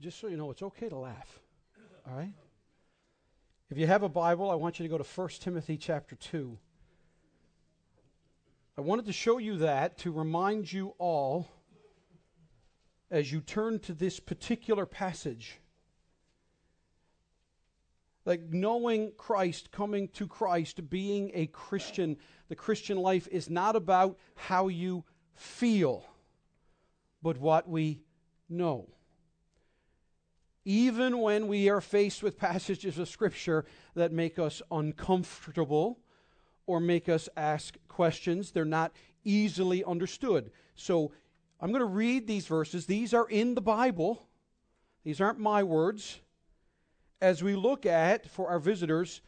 just so you know, it's okay to laugh. All right? If you have a Bible, I want you to go to 1 Timothy chapter 2. I wanted to show you that to remind you all as you turn to this particular passage. Like knowing Christ, coming to Christ, being a Christian, the Christian life is not about how you feel, but what we know. Even when we are faced with passages of Scripture that make us uncomfortable or make us ask questions, they're not easily understood. So I'm going to read these verses. These are in the Bible, these aren't my words. As we look at, for our visitors,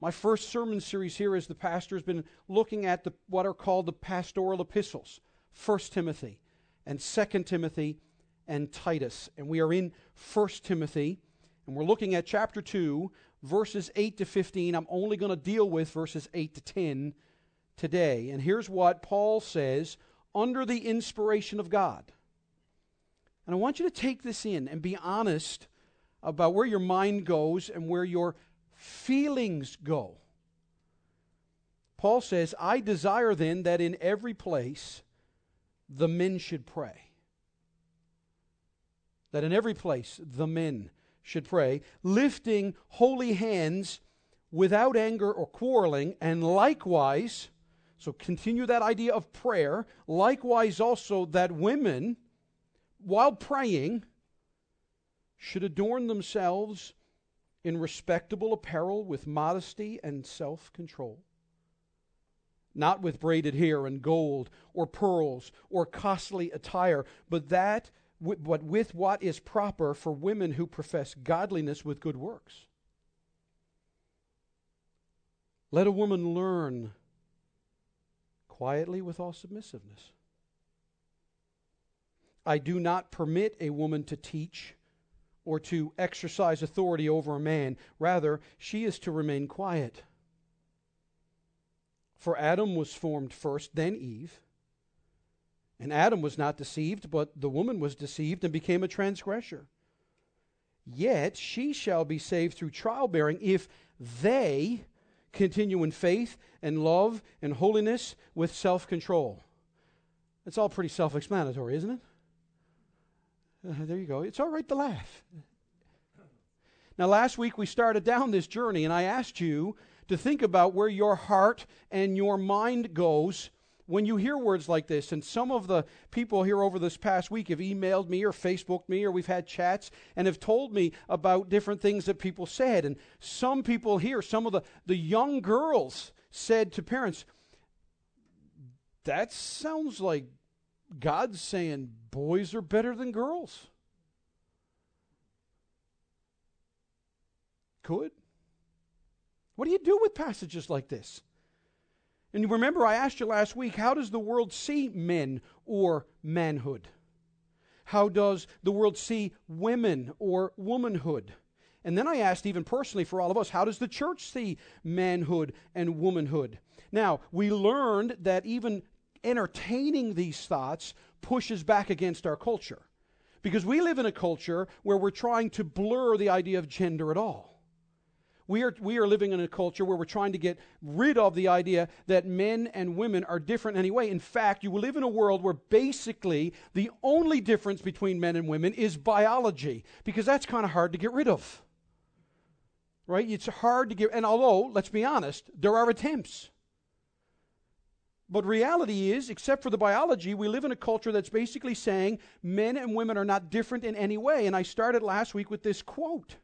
my first sermon series here as the pastor has been looking at the, what are called the pastoral epistles 1 Timothy and 2 Timothy and Titus. And we are in 1 Timothy, and we're looking at chapter 2, verses 8 to 15. I'm only going to deal with verses 8 to 10 today. And here's what Paul says under the inspiration of God. And I want you to take this in and be honest about where your mind goes and where your feelings go. Paul says, I desire then that in every place the men should pray. That in every place the men should pray, lifting holy hands without anger or quarreling, and likewise, so continue that idea of prayer, likewise also that women, while praying, should adorn themselves in respectable apparel with modesty and self control. Not with braided hair and gold or pearls or costly attire, but that but with what is proper for women who profess godliness with good works. Let a woman learn quietly with all submissiveness. I do not permit a woman to teach or to exercise authority over a man. Rather, she is to remain quiet. For Adam was formed first, then Eve. And Adam was not deceived, but the woman was deceived and became a transgressor. Yet she shall be saved through childbearing if they continue in faith and love and holiness with self control. It's all pretty self explanatory, isn't it? Uh, there you go. It's all right to laugh. Now, last week we started down this journey, and I asked you to think about where your heart and your mind goes when you hear words like this, and some of the people here over this past week have emailed me or Facebooked me or we've had chats and have told me about different things that people said. And some people here, some of the, the young girls said to parents, That sounds like God's saying boys are better than girls. Could. What do you do with passages like this? And you remember, I asked you last week how does the world see men or manhood? How does the world see women or womanhood? And then I asked, even personally for all of us, how does the church see manhood and womanhood? Now, we learned that even entertaining these thoughts pushes back against our culture. Because we live in a culture where we're trying to blur the idea of gender at all. We are, we are living in a culture where we're trying to get rid of the idea that men and women are different anyway. In fact, you live in a world where basically the only difference between men and women is biology, because that's kind of hard to get rid of. Right? It's hard to get, and although, let's be honest, there are attempts. But reality is, except for the biology, we live in a culture that's basically saying men and women are not different in any way. And I started last week with this quote.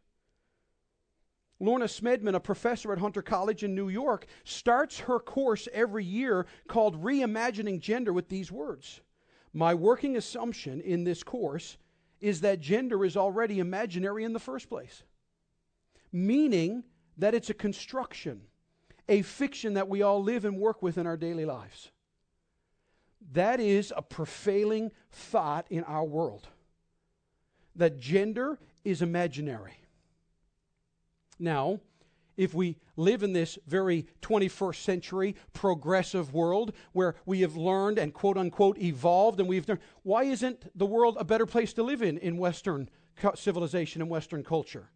Lorna Smedman, a professor at Hunter College in New York, starts her course every year called Reimagining Gender with these words My working assumption in this course is that gender is already imaginary in the first place, meaning that it's a construction, a fiction that we all live and work with in our daily lives. That is a prevailing thought in our world that gender is imaginary. Now, if we live in this very 21st century progressive world where we have learned and quote unquote evolved and we've done, why isn't the world a better place to live in in Western civilization and Western culture.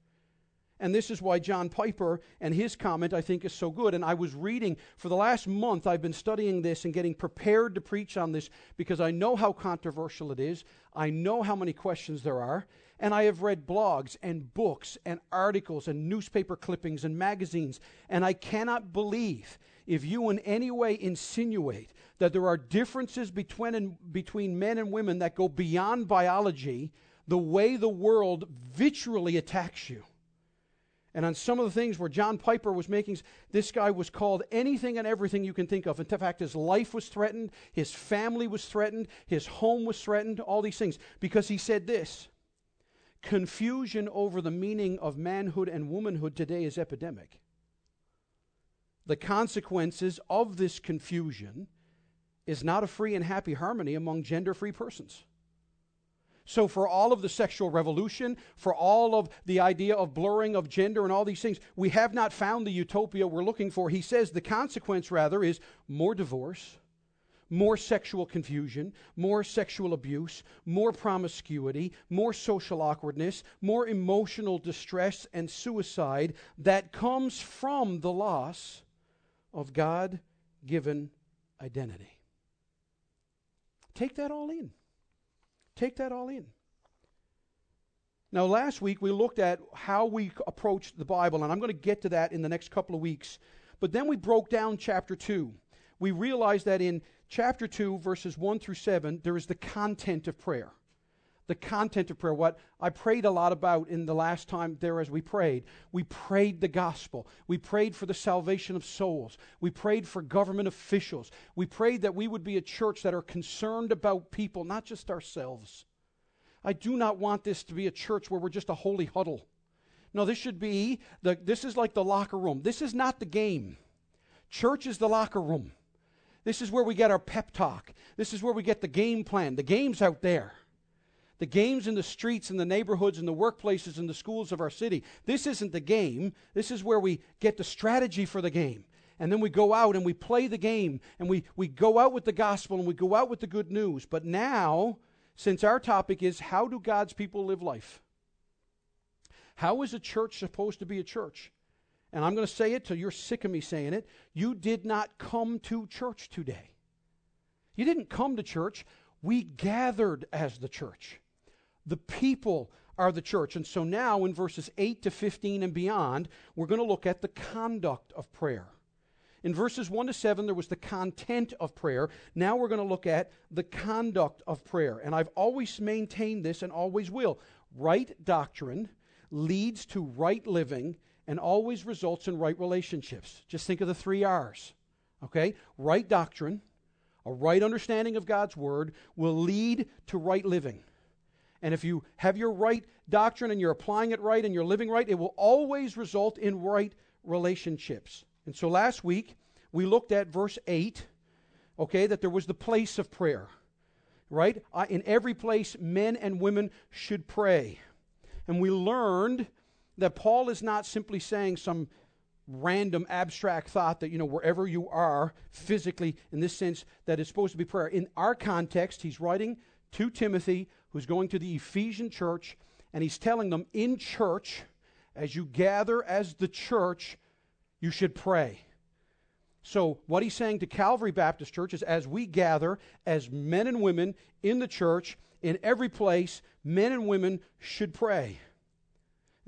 And this is why John Piper and his comment, I think, is so good. And I was reading for the last month, I've been studying this and getting prepared to preach on this because I know how controversial it is. I know how many questions there are. And I have read blogs and books and articles and newspaper clippings and magazines. And I cannot believe if you in any way insinuate that there are differences between, and, between men and women that go beyond biology, the way the world vitriolly attacks you and on some of the things where John Piper was making, this guy was called anything and everything you can think of. In fact, his life was threatened, his family was threatened, his home was threatened, all these things. Because he said this confusion over the meaning of manhood and womanhood today is epidemic. The consequences of this confusion is not a free and happy harmony among gender free persons. So, for all of the sexual revolution, for all of the idea of blurring of gender and all these things, we have not found the utopia we're looking for. He says the consequence, rather, is more divorce, more sexual confusion, more sexual abuse, more promiscuity, more social awkwardness, more emotional distress and suicide that comes from the loss of God given identity. Take that all in. Take that all in. Now, last week we looked at how we approach the Bible, and I'm going to get to that in the next couple of weeks. But then we broke down chapter 2. We realized that in chapter 2, verses 1 through 7, there is the content of prayer. The content of prayer, what I prayed a lot about in the last time there as we prayed. We prayed the gospel. We prayed for the salvation of souls. We prayed for government officials. We prayed that we would be a church that are concerned about people, not just ourselves. I do not want this to be a church where we're just a holy huddle. No, this should be the this is like the locker room. This is not the game. Church is the locker room. This is where we get our pep talk. This is where we get the game plan. The game's out there. The game's in the streets and the neighborhoods and the workplaces and the schools of our city. This isn't the game. This is where we get the strategy for the game. And then we go out and we play the game and we, we go out with the gospel and we go out with the good news. But now since our topic is how do God's people live life? How is a church supposed to be a church? And I'm going to say it till you're sick of me saying it. You did not come to church today. You didn't come to church. We gathered as the church. The people are the church. And so now in verses 8 to 15 and beyond, we're going to look at the conduct of prayer. In verses 1 to 7, there was the content of prayer. Now we're going to look at the conduct of prayer. And I've always maintained this and always will. Right doctrine leads to right living and always results in right relationships. Just think of the three R's. Okay? Right doctrine, a right understanding of God's word, will lead to right living. And if you have your right doctrine and you're applying it right and you're living right, it will always result in right relationships. And so last week, we looked at verse 8, okay, that there was the place of prayer, right? in every place, men and women should pray. And we learned that Paul is not simply saying some random abstract thought that, you know, wherever you are physically, in this sense, that is supposed to be prayer. In our context, he's writing to Timothy, who's going to the Ephesian church, and he's telling them in church, as you gather as the church, you should pray. So, what he's saying to Calvary Baptist Church is as we gather as men and women in the church, in every place, men and women should pray.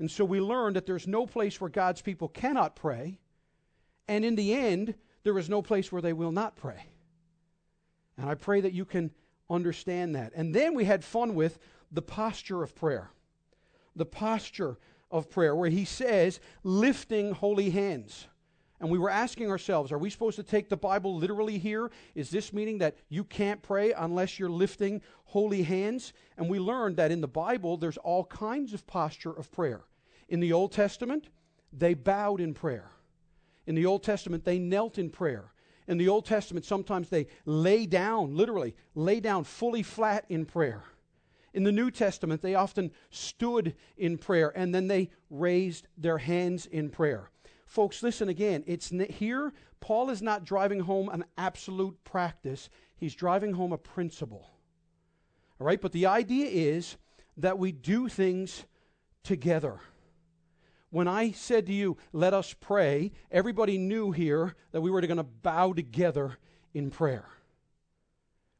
And so we learn that there's no place where God's people cannot pray. And in the end, there is no place where they will not pray. And I pray that you can understand that. And then we had fun with the posture of prayer. The posture of prayer, where he says, lifting holy hands. And we were asking ourselves, are we supposed to take the Bible literally here? Is this meaning that you can't pray unless you're lifting holy hands? And we learned that in the Bible, there's all kinds of posture of prayer. In the Old Testament, they bowed in prayer. In the Old Testament, they knelt in prayer. In the Old Testament, sometimes they lay down, literally, lay down fully flat in prayer. In the New Testament, they often stood in prayer and then they raised their hands in prayer. Folks, listen again. It's here Paul is not driving home an absolute practice. He's driving home a principle. All right, but the idea is that we do things together. When I said to you, let us pray, everybody knew here that we were going to bow together in prayer.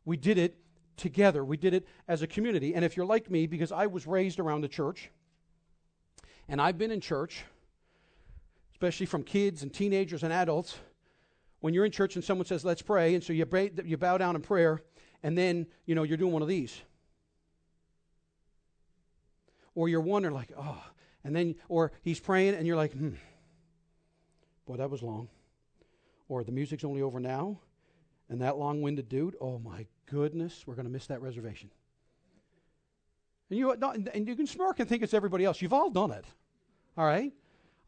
We did it together. We did it as a community. And if you're like me, because I was raised around the church, and I've been in church, especially from kids and teenagers and adults, when you're in church and someone says, let's pray, and so you, you bow down in prayer, and then, you know, you're doing one of these. Or you're wondering, like, oh, and then, or he's praying, and you're like, hmm, boy, that was long. Or the music's only over now, and that long winded dude, oh my goodness, we're going to miss that reservation. And you, and you can smirk and think it's everybody else. You've all done it. All right?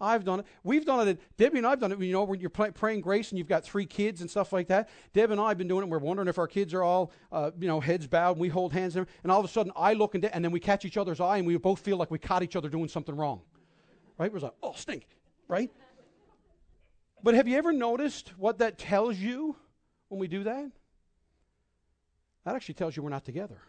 I've done it. We've done it. Debbie and I've done it. You know, when you're praying grace and you've got three kids and stuff like that. Deb and I have been doing it. And We're wondering if our kids are all, uh, you know, heads bowed. And we hold hands, and all of a sudden I look and, and then we catch each other's eye, and we both feel like we caught each other doing something wrong. Right? We're like, oh, stink. Right? But have you ever noticed what that tells you when we do that? That actually tells you we're not together.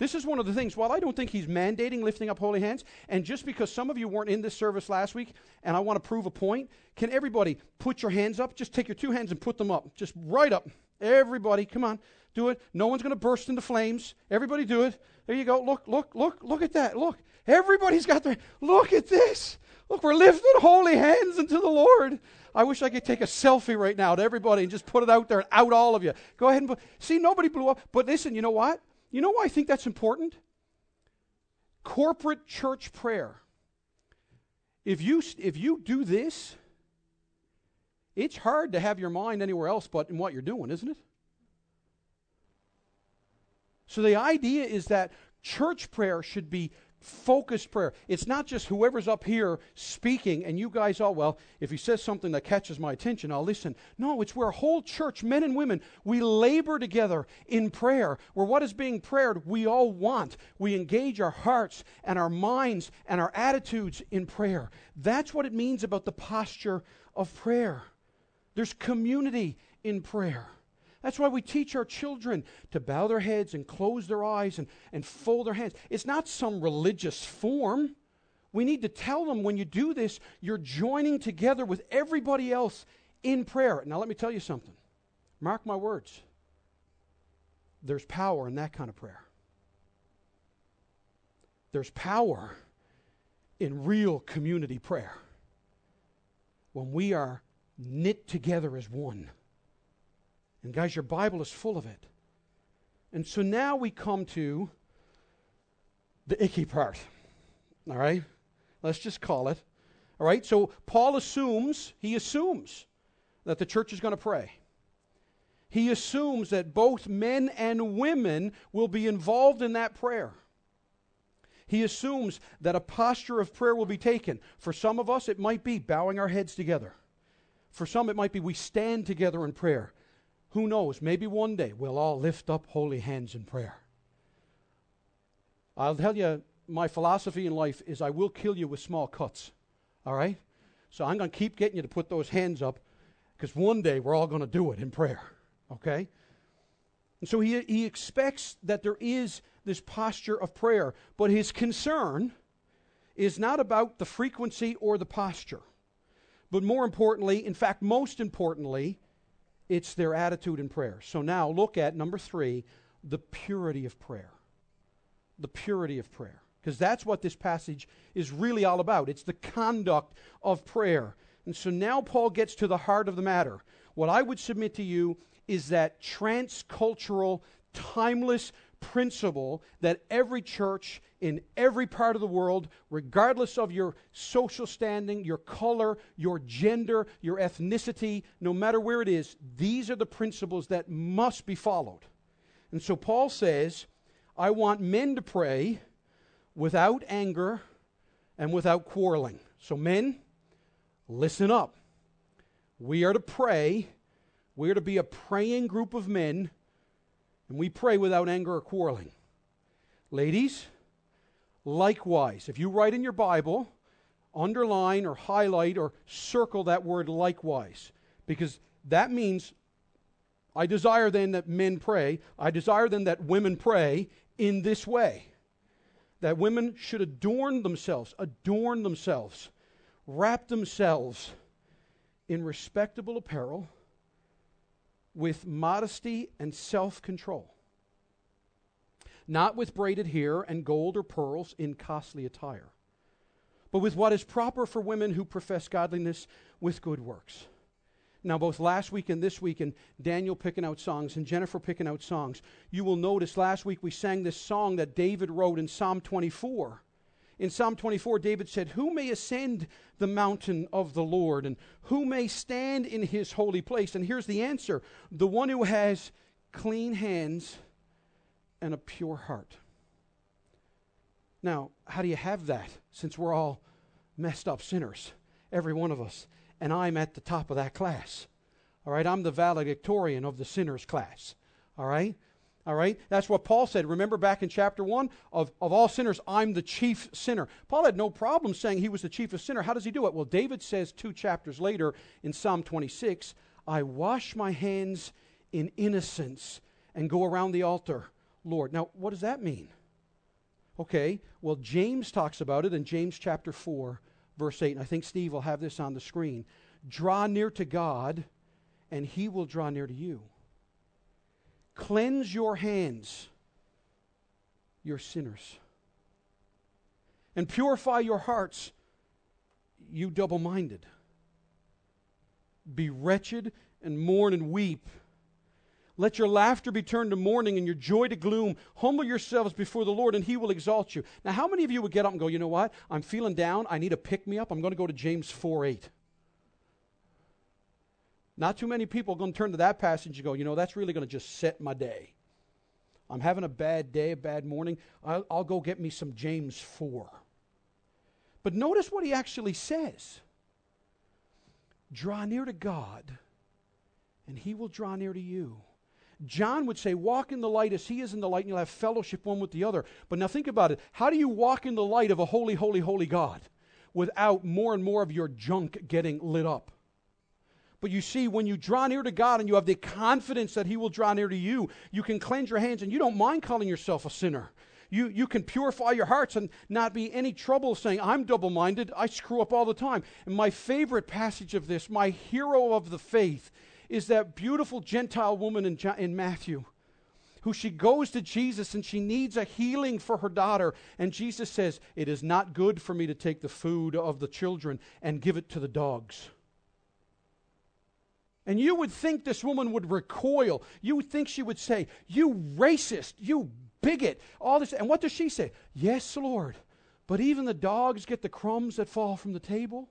This is one of the things, while I don't think he's mandating lifting up holy hands, and just because some of you weren't in this service last week and I want to prove a point, can everybody put your hands up? Just take your two hands and put them up. Just right up. Everybody, come on, do it. No one's going to burst into flames. Everybody do it. There you go. Look, look, look, look at that. Look. Everybody's got their, look at this. Look, we're lifting holy hands unto the Lord. I wish I could take a selfie right now to everybody and just put it out there and out all of you. Go ahead and put, see, nobody blew up. But listen, you know what? You know why I think that's important? Corporate church prayer. If you, if you do this, it's hard to have your mind anywhere else but in what you're doing, isn't it? So the idea is that church prayer should be focused prayer. It's not just whoever's up here speaking and you guys all, well, if he says something that catches my attention, I'll listen. No, it's where a whole church, men and women, we labor together in prayer, where what is being prayed we all want. We engage our hearts and our minds and our attitudes in prayer. That's what it means about the posture of prayer. There's community in prayer. That's why we teach our children to bow their heads and close their eyes and, and fold their hands. It's not some religious form. We need to tell them when you do this, you're joining together with everybody else in prayer. Now, let me tell you something. Mark my words. There's power in that kind of prayer. There's power in real community prayer when we are knit together as one. And guys, your Bible is full of it. And so now we come to the icky part. All right? Let's just call it. All right? So Paul assumes, he assumes that the church is going to pray. He assumes that both men and women will be involved in that prayer. He assumes that a posture of prayer will be taken. For some of us, it might be bowing our heads together. For some, it might be we stand together in prayer. Who knows? Maybe one day we'll all lift up holy hands in prayer. I'll tell you, my philosophy in life is I will kill you with small cuts. All right? So I'm going to keep getting you to put those hands up because one day we're all going to do it in prayer. Okay? And so he, he expects that there is this posture of prayer, but his concern is not about the frequency or the posture. But more importantly, in fact, most importantly, it's their attitude in prayer. So now look at number three the purity of prayer. The purity of prayer. Because that's what this passage is really all about. It's the conduct of prayer. And so now Paul gets to the heart of the matter. What I would submit to you is that transcultural, timeless principle that every church in every part of the world, regardless of your social standing, your color, your gender, your ethnicity, no matter where it is, these are the principles that must be followed. And so Paul says, I want men to pray without anger and without quarreling. So, men, listen up. We are to pray. We are to be a praying group of men, and we pray without anger or quarreling. Ladies, likewise. If you write in your Bible, underline or highlight or circle that word likewise, because that means I desire then that men pray, I desire then that women pray in this way. that women should adorn themselves, adorn themselves, wrap themselves in respectable apparel with modesty and self control, not with braided hair and gold or pearls in costly attire, but with what is proper for women who profess godliness with good works. Now, both last week and this week, and Daniel picking out songs and Jennifer picking out songs, you will notice last week we sang this song that David wrote in Psalm 24. In Psalm 24, David said, Who may ascend the mountain of the Lord, and who may stand in his holy place? And here's the answer the one who has clean hands and a pure heart. Now, how do you have that since we're all messed up sinners, every one of us? and I'm at the top of that class. All right, I'm the valedictorian of the sinners class. All right? All right? That's what Paul said. Remember back in chapter 1 of, of all sinners, I'm the chief sinner. Paul had no problem saying he was the chief of sinner. How does he do it? Well, David says two chapters later in Psalm 26 I wash my hands in innocence and go around the altar, Lord. Now, what does that mean? Okay, well, James talks about it in James chapter 4, verse 8, and I think Steve will have this on the screen. Draw near to God, and he will draw near to you. Cleanse your hands, you're sinners. And purify your hearts, you double minded. Be wretched and mourn and weep. Let your laughter be turned to mourning and your joy to gloom. Humble yourselves before the Lord, and he will exalt you. Now, how many of you would get up and go, you know what? I'm feeling down. I need a pick me up. I'm going to go to James 4 8. Not too many people are going to turn to that passage and go, you know, that's really going to just set my day. I'm having a bad day, a bad morning. I'll, I'll go get me some James 4. But notice what he actually says Draw near to God, and he will draw near to you. John would say, Walk in the light as he is in the light, and you'll have fellowship one with the other. But now think about it. How do you walk in the light of a holy, holy, holy God without more and more of your junk getting lit up? But you see, when you draw near to God and you have the confidence that He will draw near to you, you can cleanse your hands and you don't mind calling yourself a sinner. You, you can purify your hearts and not be any trouble saying, I'm double minded, I screw up all the time. And my favorite passage of this, my hero of the faith, is that beautiful Gentile woman in, in Matthew who she goes to Jesus and she needs a healing for her daughter. And Jesus says, It is not good for me to take the food of the children and give it to the dogs. And you would think this woman would recoil. You would think she would say, You racist, you bigot, all this. And what does she say? Yes, Lord, but even the dogs get the crumbs that fall from the table.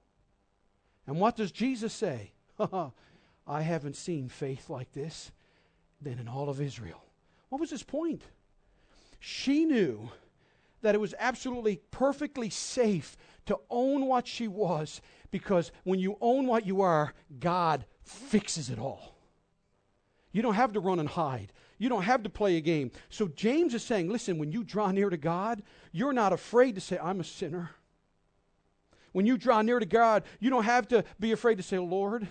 And what does Jesus say? I haven't seen faith like this than in all of Israel. What was his point? She knew that it was absolutely perfectly safe to own what she was because when you own what you are, God fixes it all. You don't have to run and hide. You don't have to play a game. So James is saying, listen, when you draw near to God, you're not afraid to say, I'm a sinner. When you draw near to God, you don't have to be afraid to say, Lord,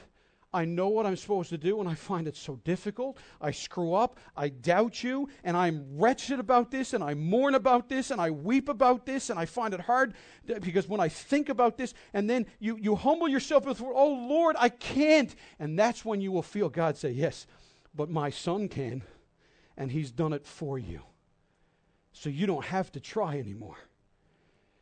I know what I'm supposed to do, and I find it so difficult. I screw up. I doubt you, and I'm wretched about this, and I mourn about this, and I weep about this, and I find it hard because when I think about this, and then you, you humble yourself before, oh Lord, I can't. And that's when you will feel God say, Yes, but my son can, and he's done it for you. So you don't have to try anymore.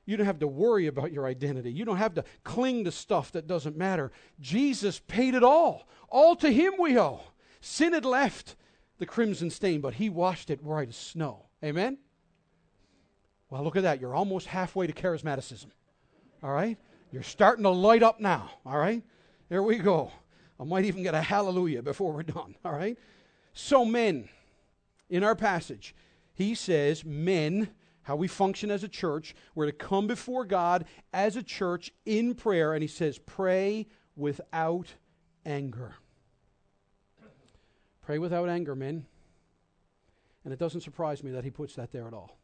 You don't have to worry about your identity. You don't have to cling to stuff that doesn't matter. Jesus paid it all. All to Him we owe. Sin had left the crimson stain, but He washed it white as snow. Amen? Well, look at that. You're almost halfway to charismaticism. All right? You're starting to light up now. All right? There we go. I might even get a hallelujah before we're done. All right? So, men, in our passage, he says, men how we function as a church. We're to come before God as a church in prayer, and he says, pray without anger. Pray without anger, men. And it doesn't surprise me that he puts that there at all.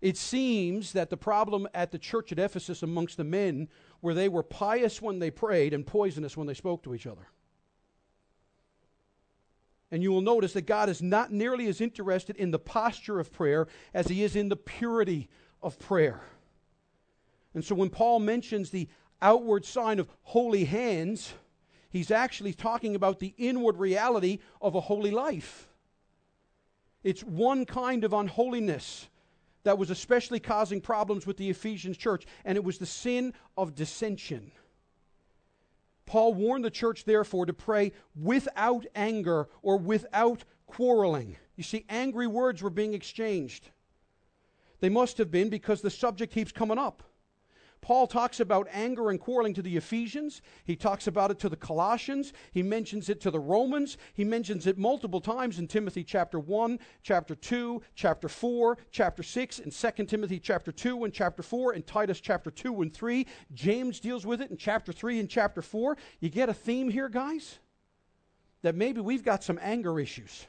It seems that the problem at the church at Ephesus amongst the men were they were pious when they prayed and poisonous when they spoke to each other. And you will notice that God is not nearly as interested in the posture of prayer as he is in the purity of prayer. And so when Paul mentions the outward sign of holy hands, he's actually talking about the inward reality of a holy life. It's one kind of unholiness that was especially causing problems with the Ephesians church, and it was the sin of dissension. Paul warned the church, therefore, to pray without anger or without quarreling. You see, angry words were being exchanged. They must have been because the subject keeps coming up. Paul talks about anger and quarreling to the Ephesians. He talks about it to the Colossians. He mentions it to the Romans. He mentions it multiple times in Timothy chapter 1, chapter 2, chapter 4, chapter 6, in 2 Timothy chapter 2 and chapter 4, in Titus chapter 2 and 3. James deals with it in chapter 3 and chapter 4. You get a theme here, guys? That maybe we've got some anger issues.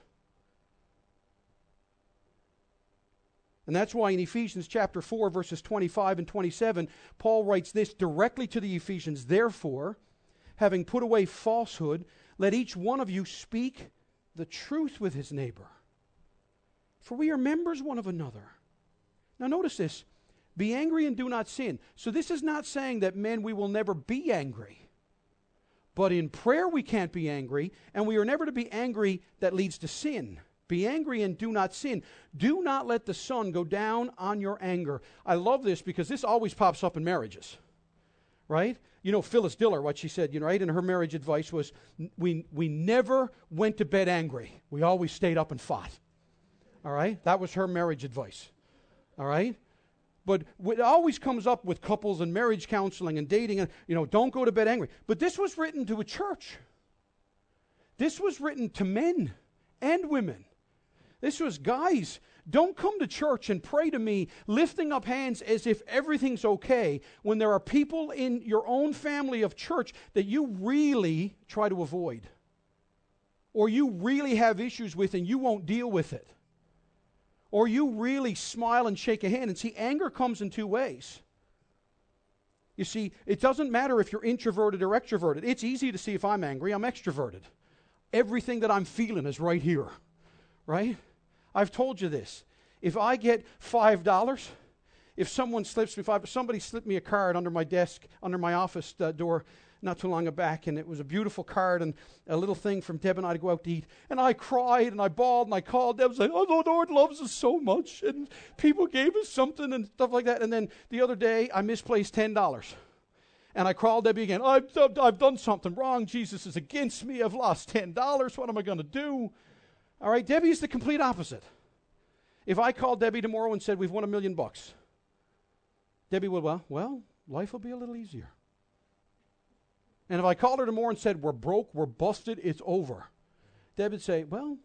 And that's why in Ephesians chapter 4, verses 25 and 27, Paul writes this directly to the Ephesians Therefore, having put away falsehood, let each one of you speak the truth with his neighbor. For we are members one of another. Now, notice this be angry and do not sin. So, this is not saying that men, we will never be angry. But in prayer, we can't be angry, and we are never to be angry that leads to sin. Be angry and do not sin. Do not let the sun go down on your anger. I love this because this always pops up in marriages, right? You know, Phyllis Diller, what she said, you know, right? And her marriage advice was we, we never went to bed angry. We always stayed up and fought. All right? That was her marriage advice. All right? But it always comes up with couples and marriage counseling and dating, and, you know, don't go to bed angry. But this was written to a church. This was written to men and women. This was, guys, don't come to church and pray to me lifting up hands as if everything's okay when there are people in your own family of church that you really try to avoid or you really have issues with and you won't deal with it. Or you really smile and shake a hand. And see, anger comes in two ways. You see, it doesn't matter if you're introverted or extroverted. It's easy to see if I'm angry, I'm extroverted. Everything that I'm feeling is right here, right? I've told you this. If I get $5, if someone slips me five, somebody slipped me a card under my desk, under my office uh, door not too long back, and it was a beautiful card and a little thing from Deb and I to go out to eat. And I cried and I bawled and I called Deb, saying, "Oh, the Lord loves us so much," and people gave us something and stuff like that. And then the other day, I misplaced ten dollars. And I called Debbie again. I've, I've done something wrong. Jesus is against me. I've lost $10. What am I going to do? All right, Debbie's the complete opposite. If I called Debbie tomorrow and said, We've won a million bucks, Debbie would, well, well, life will be a little easier. And if I called her tomorrow and said, We're broke, we're busted, it's over, Debbie would say, Well,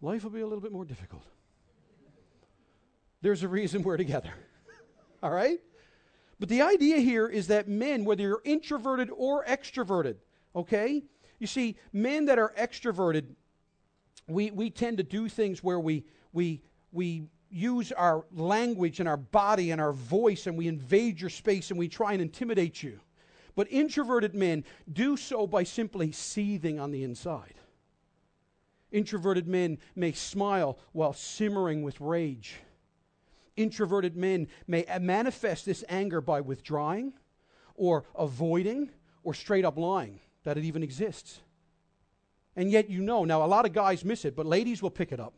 life will be a little bit more difficult. There's a reason we're together. All right? But the idea here is that men, whether you're introverted or extroverted, okay? You see, men that are extroverted, we, we tend to do things where we, we, we use our language and our body and our voice and we invade your space and we try and intimidate you. But introverted men do so by simply seething on the inside. Introverted men may smile while simmering with rage. Introverted men may manifest this anger by withdrawing or avoiding or straight up lying that it even exists. And yet you know, now a lot of guys miss it, but ladies will pick it up.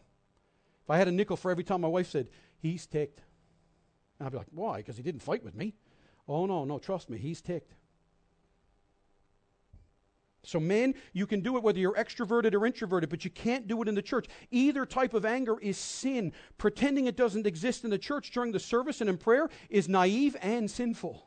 If I had a nickel for every time my wife said, he's ticked. And I'd be like, why? Because he didn't fight with me. Oh, no, no, trust me, he's ticked. So, men, you can do it whether you're extroverted or introverted, but you can't do it in the church. Either type of anger is sin. Pretending it doesn't exist in the church during the service and in prayer is naive and sinful.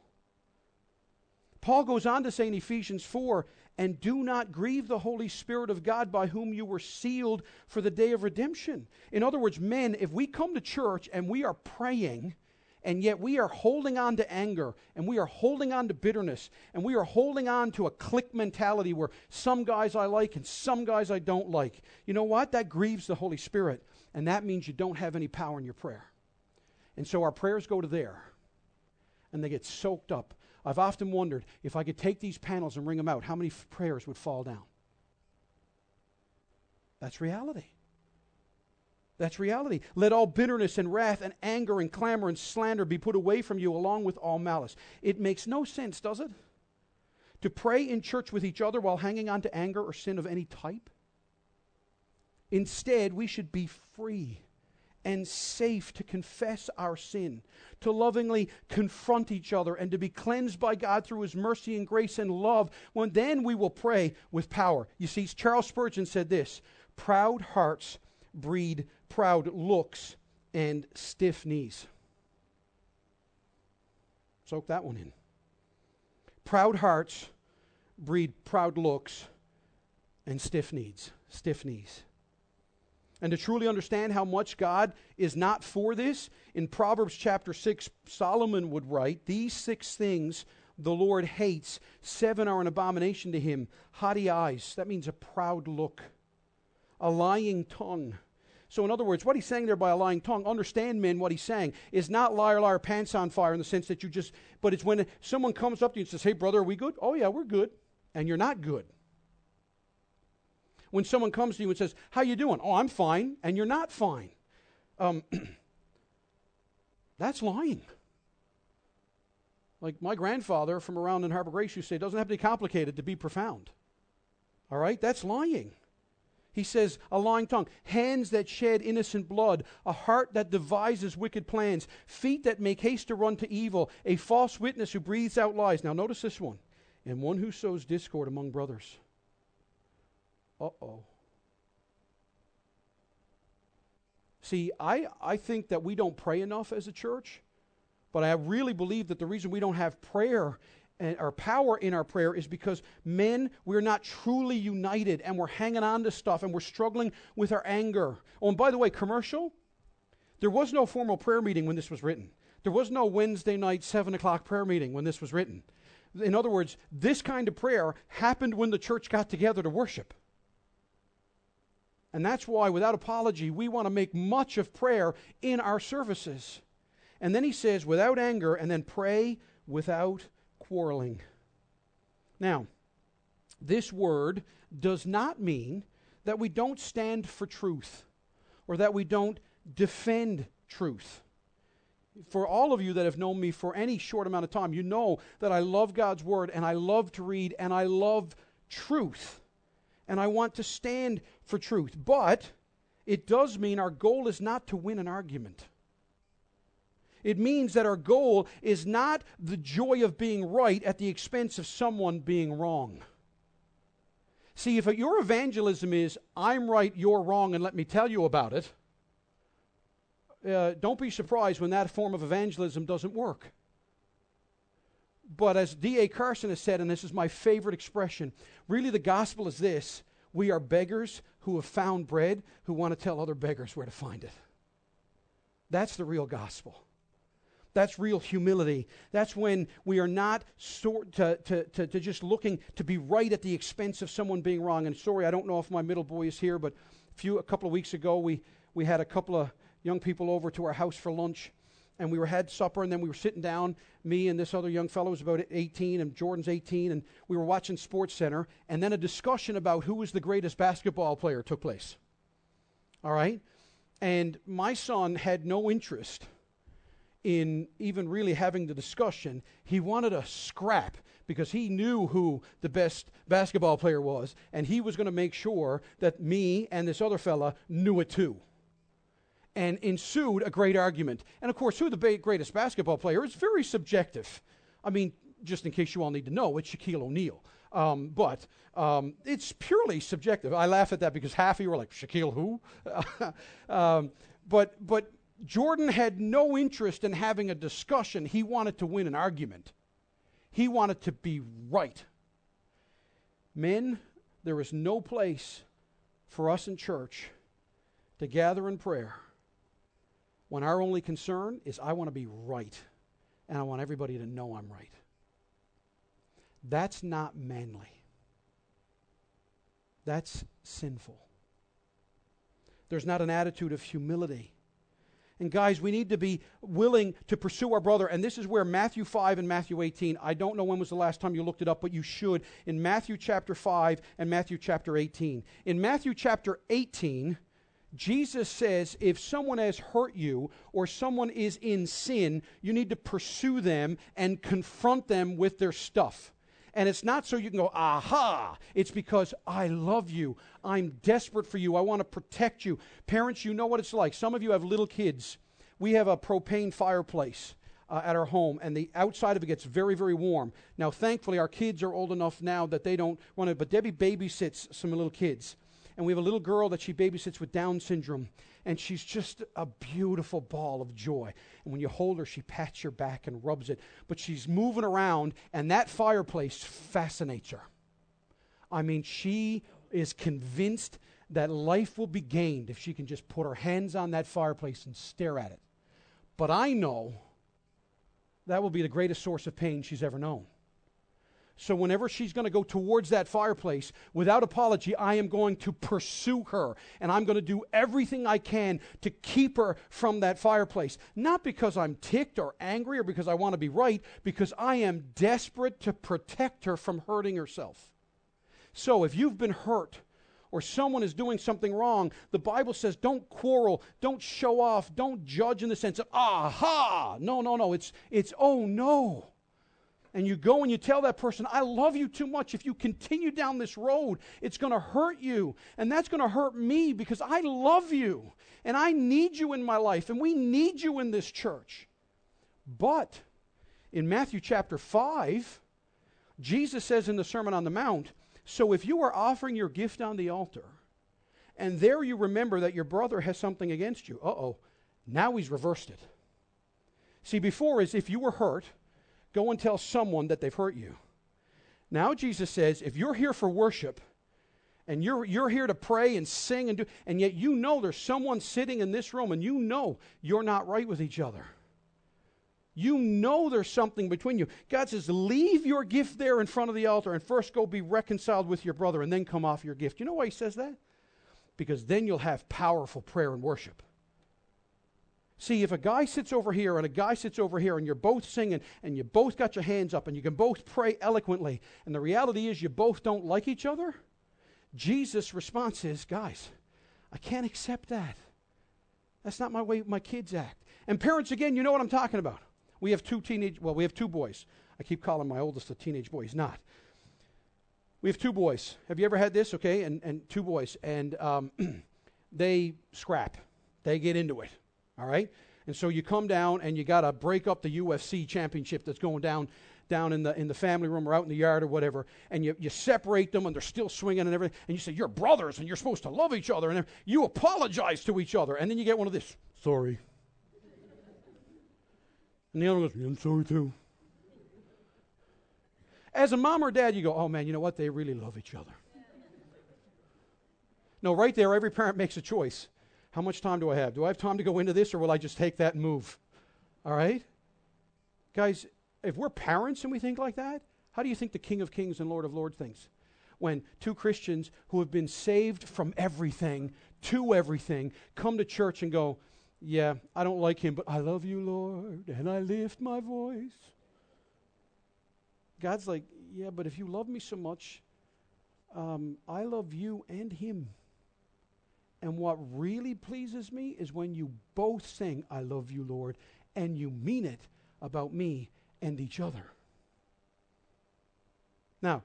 Paul goes on to say in Ephesians 4 and do not grieve the Holy Spirit of God by whom you were sealed for the day of redemption. In other words, men, if we come to church and we are praying, and yet we are holding on to anger and we are holding on to bitterness and we are holding on to a clique mentality where some guys I like and some guys I don't like. You know what? That grieves the Holy Spirit, and that means you don't have any power in your prayer. And so our prayers go to there, and they get soaked up I've often wondered if I could take these panels and wring them out, how many f- prayers would fall down? That's reality. That's reality. Let all bitterness and wrath and anger and clamor and slander be put away from you, along with all malice. It makes no sense, does it? To pray in church with each other while hanging on to anger or sin of any type. Instead, we should be free and safe to confess our sin, to lovingly confront each other, and to be cleansed by God through His mercy and grace and love. When then we will pray with power. You see, Charles Spurgeon said this proud hearts breed proud looks and stiff knees. Soak that one in. Proud hearts breed proud looks and stiff knees. Stiff knees. And to truly understand how much God is not for this, in Proverbs chapter 6, Solomon would write, These six things the Lord hates, seven are an abomination to him haughty eyes, that means a proud look, a lying tongue so, in other words, what he's saying there by a lying tongue, understand, men, what he's saying is not liar, liar, pants on fire in the sense that you just, but it's when someone comes up to you and says, Hey, brother, are we good? Oh, yeah, we're good. And you're not good. When someone comes to you and says, How you doing? Oh, I'm fine. And you're not fine. Um, that's lying. Like my grandfather from around in Harbor Grace used to say, it doesn't have to be complicated to be profound. All right? That's lying. He says, a lying tongue, hands that shed innocent blood, a heart that devises wicked plans, feet that make haste to run to evil, a false witness who breathes out lies. Now, notice this one, and one who sows discord among brothers. Uh oh. See, I, I think that we don't pray enough as a church, but I really believe that the reason we don't have prayer and our power in our prayer is because men, we're not truly united and we're hanging on to stuff and we're struggling with our anger. Oh, and by the way, commercial, there was no formal prayer meeting when this was written. There was no Wednesday night, 7 o'clock prayer meeting when this was written. In other words, this kind of prayer happened when the church got together to worship. And that's why, without apology, we want to make much of prayer in our services. And then he says, without anger, and then pray without quarreling. Now, this word does not mean that we don't stand for truth or that we don't defend truth. For all of you that have known me for any short amount of time, you know that I love God's word and I love to read and I love truth. And I want to stand for truth. But it does mean our goal is not to win an argument. It means that our goal is not the joy of being right at the expense of someone being wrong. See, if your evangelism is, I'm right, you're wrong, and let me tell you about it, uh, don't be surprised when that form of evangelism doesn't work. But as D.A. Carson has said, and this is my favorite expression, really the gospel is this we are beggars who have found bread who want to tell other beggars where to find it. That's the real gospel. That's real humility. That's when we are not sort to, to, to, to, just looking to be right at the expense of someone being wrong. And sorry, I don't know if my middle boy is here, but a few a couple of weeks ago we, we had a couple of young people over to our house for lunch and we were had supper and then we were sitting down me and this other young fellow was about 18 and jordan's 18 and we were watching sports center and then a discussion about who was the greatest basketball player took place all right and my son had no interest in even really having the discussion. He wanted a scrap because he knew who the best basketball player was, and he was going to make sure that me and this other fella knew it too. And ensued a great argument. And of course, who the greatest basketball player is very subjective. I mean, just in case you all need to know, it's Shaquille O'Neal. Um, but um, it's purely subjective. I laugh at that because half of you are like, Shaquille who? um, but, but Jordan had no interest in having a discussion. He wanted to win an argument, he wanted to be right. Men, there is no place for us in church to gather in prayer when our only concern is I want to be right and I want everybody to know I'm right. That's not manly. That's sinful. There's not an attitude of humility And guys, we need to be willing to pursue our brother. And this is where Matthew 5 and Matthew 18, I don't know when was the last time you looked it up, but you should. In Matthew chapter 5 and Matthew chapter 18. In Matthew chapter 18, Jesus says if someone has hurt you or someone is in sin, you need to pursue them and confront them with their stuff. And it's not so you can go, aha. It's because I love you. I'm desperate for you. I want to protect you. Parents, you know what it's like. Some of you have little kids. We have a propane fireplace. Uh, at our home, and the outside of it gets very, very warm. Now, thankfully, our kids are old enough now that they don't want to, but Debbie babysits some little kids. And we have a little girl that she babysits with Down syndrome and she's just a beautiful ball of joy. And when you hold her, she pats your back and rubs it. But she's moving around, and that fireplace fascinates her. I mean, she is convinced that life will be gained if she can just put her hands on that fireplace and stare at it. But I know that will be the greatest source of pain she's ever known. So, whenever she's going to go towards that fireplace, without apology, I am going to pursue her. And I'm going to do everything I can to keep her from that fireplace. Not because I'm ticked or angry or because I want to be right, because I am desperate to protect her from hurting herself. So, if you've been hurt, or someone is doing something wrong, the Bible says don't quarrel, don't show off, don't judge in the sense of, aha. No, no, no. It's, it's oh no and you go and you tell that person, I love you too much. If you continue down this road, it's going to hurt you. And that's going to hurt me because I love you and I need you in my life and we need you in this church. But in Matthew chapter 5, Jesus says in the Sermon on the Mount, So if you are offering your gift on the altar, and there you remember that your brother has something against you, uh oh, now he's reversed it. See, before is if you were hurt, go and tell someone that they've hurt you. Now Jesus says, if you're here for worship, and you're, you're here to pray and sing and do, and yet you know there's someone sitting in this room and you know you're not right with each other. You know there's something between you. God says, leave your gift there in front of the altar and first go be reconciled with your brother and then come off your gift. You know why he says that? Because then you'll have powerful prayer and worship. See, if a guy sits over here and a guy sits over here and you're both singing and you both got your hands up and you can both pray eloquently, and the reality is you both don't like each other, Jesus' response is, guys, I can't accept that. That's not my way my kids act. And parents, again, you know what I'm talking about. We have two teenage, well, we have two boys. I keep calling my oldest a teenage boy. He's not. We have two boys. Have you ever had this? Okay, and, and two boys. And um, they scrap, they get into it. All right? And so you come down and you got to break up the UFC championship that's going down down in the in the family room or out in the yard or whatever, and you, you separate them and they're still swinging and everything, and you say you're brothers and you're supposed to love each other, and you apologize to each other, and then you get one of this, sorry. And the other goes, I'm sorry too. As a mom or dad, you go, oh man, you know what? They really love each other. No, right there, every parent makes a choice. How much time do I have? Do I have time to go into this or will I just take that and move? All right? Guys, if we're parents and we think like that, how do you think the King of Kings and Lord of Lords thinks? When two Christians who have been saved from everything to everything come to church and go, Yeah, I don't like him, but I love you, Lord, and I lift my voice. God's like, Yeah, but if you love me so much, um, I love you and him. And what really pleases me is when you both sing, I love you, Lord, and you mean it about me and each other. Now,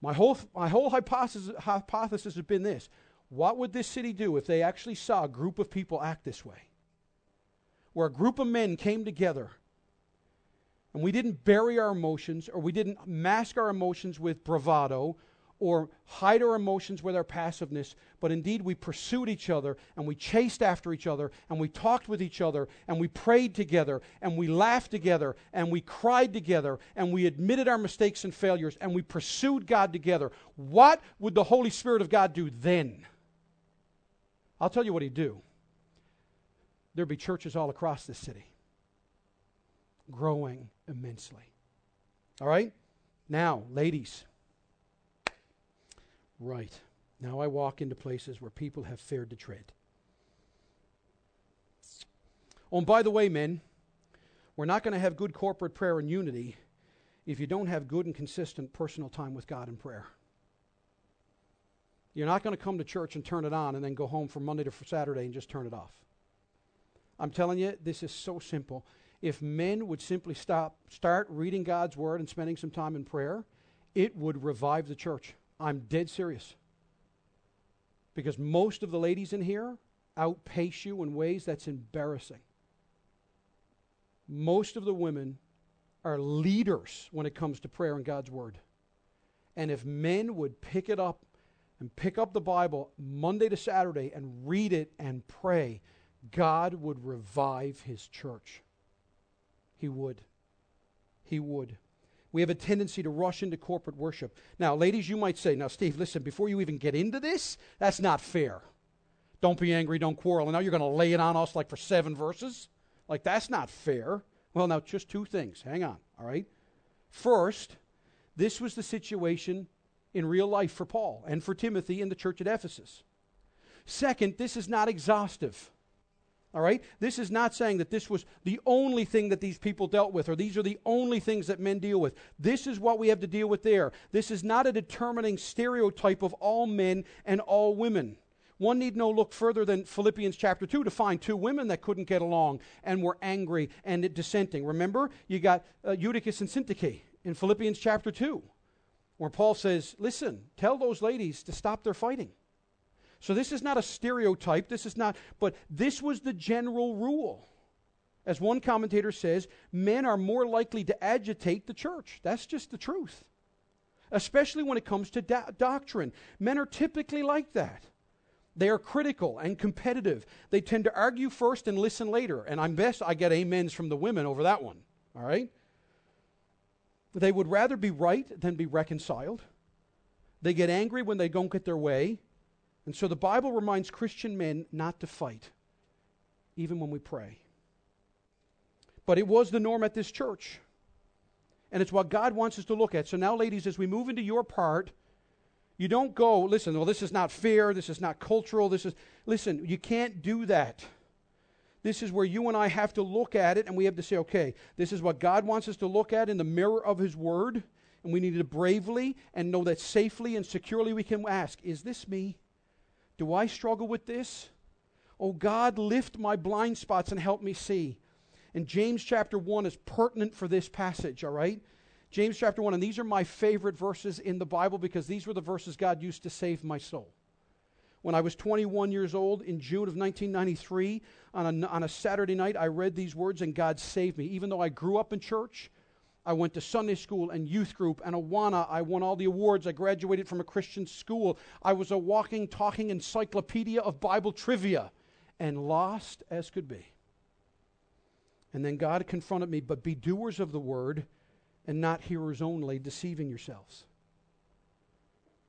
my whole, my whole hypothesis, hypothesis has been this what would this city do if they actually saw a group of people act this way? Where a group of men came together and we didn't bury our emotions or we didn't mask our emotions with bravado or hide our emotions with our passiveness, but indeed we pursued each other and we chased after each other and we talked with each other and we prayed together and we laughed together and we cried together and we admitted our mistakes and failures and we pursued God together. What would the Holy Spirit of God do then? I'll tell you what He'd do. There'd be churches all across this city growing immensely. All right? Now, ladies. Right. Now I walk into places where people have fared to tread. Oh, and by the way, men, we're not going to have good corporate prayer and unity if you don't have good and consistent personal time with God in prayer. You're not going to come to church and turn it on and then go home from Monday to Saturday and just turn it off. I'm telling you, this is so simple. If men would simply stop, start reading God's word and spending some time in prayer, it would revive the church. I'm dead serious. Because most of the ladies in here outpace you in ways that's embarrassing. Most of the women are leaders when it comes to prayer and God's word. And if men would pick it up and pick up the Bible Monday to Saturday and read it and pray, God would revive his church. He would. He would. We have a tendency to rush into corporate worship. Now, ladies, you might say, now, Steve, listen, before you even get into this, that's not fair. Don't be angry, don't quarrel. And now you're going to lay it on us like for seven verses? Like, that's not fair. Well, now, just two things. Hang on, all right? First, this was the situation in real life for Paul and for Timothy in the church at Ephesus. Second, this is not exhaustive. All right? This is not saying that this was the only thing that these people dealt with or these are the only things that men deal with. This is what we have to deal with there. This is not a determining stereotype of all men and all women. One need no look further than Philippians chapter 2 to find two women that couldn't get along and were angry and dissenting. Remember, you got uh, Eutychus and Syntyche in Philippians chapter 2, where Paul says, Listen, tell those ladies to stop their fighting. So this is not a stereotype. This is not, but this was the general rule. As one commentator says, men are more likely to agitate the church. That's just the truth. Especially when it comes to do- doctrine. Men are typically like that. They are critical and competitive. They tend to argue first and listen later. And I'm best I get amens from the women over that one. All right? They would rather be right than be reconciled. They get angry when they don't get their way. And so the Bible reminds Christian men not to fight, even when we pray. But it was the norm at this church. And it's what God wants us to look at. So now, ladies, as we move into your part, you don't go, listen, well, this is not fair, this is not cultural, this is, listen, you can't do that. This is where you and I have to look at it and we have to say, okay, this is what God wants us to look at in the mirror of His Word. And we need to bravely and know that safely and securely we can ask, is this me? Do I struggle with this? Oh God, lift my blind spots and help me see. And James chapter 1 is pertinent for this passage, all right? James chapter 1, and these are my favorite verses in the Bible because these were the verses God used to save my soul. When I was 21 years old in June of 1993, on a, on a Saturday night, I read these words and God saved me. Even though I grew up in church, I went to Sunday school and youth group and Awana. I won all the awards. I graduated from a Christian school. I was a walking, talking encyclopedia of Bible trivia and lost as could be. And then God confronted me, but be doers of the word and not hearers only, deceiving yourselves.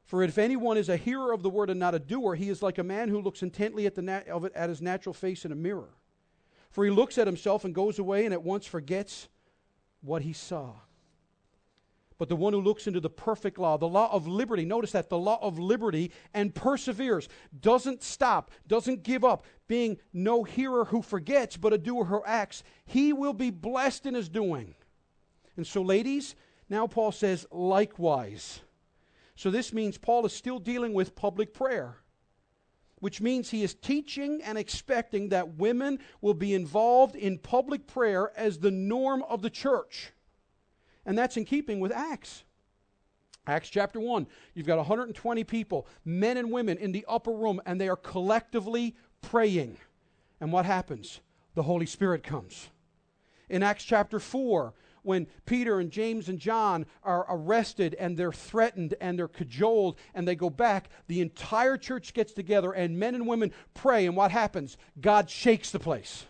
For if anyone is a hearer of the word and not a doer, he is like a man who looks intently at, the nat- at his natural face in a mirror. For he looks at himself and goes away and at once forgets what he saw. But the one who looks into the perfect law, the law of liberty, notice that the law of liberty and perseveres, doesn't stop, doesn't give up, being no hearer who forgets, but a doer who acts, he will be blessed in his doing. And so, ladies, now Paul says, likewise. So this means Paul is still dealing with public prayer which means he is teaching and expecting that women will be involved in public prayer as the norm of the church. And that's in keeping with Acts. Acts chapter 1, you've got 120 people, men and women, in the upper room, and they are collectively praying. And what happens? The Holy Spirit comes. In Acts chapter 4, when Peter and James and John are arrested and they're threatened and they're cajoled and they go back, the entire church gets together and men and women pray. And what happens? God shakes the place.